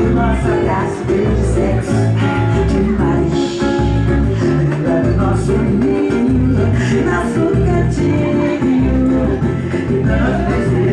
Mas a gasolina.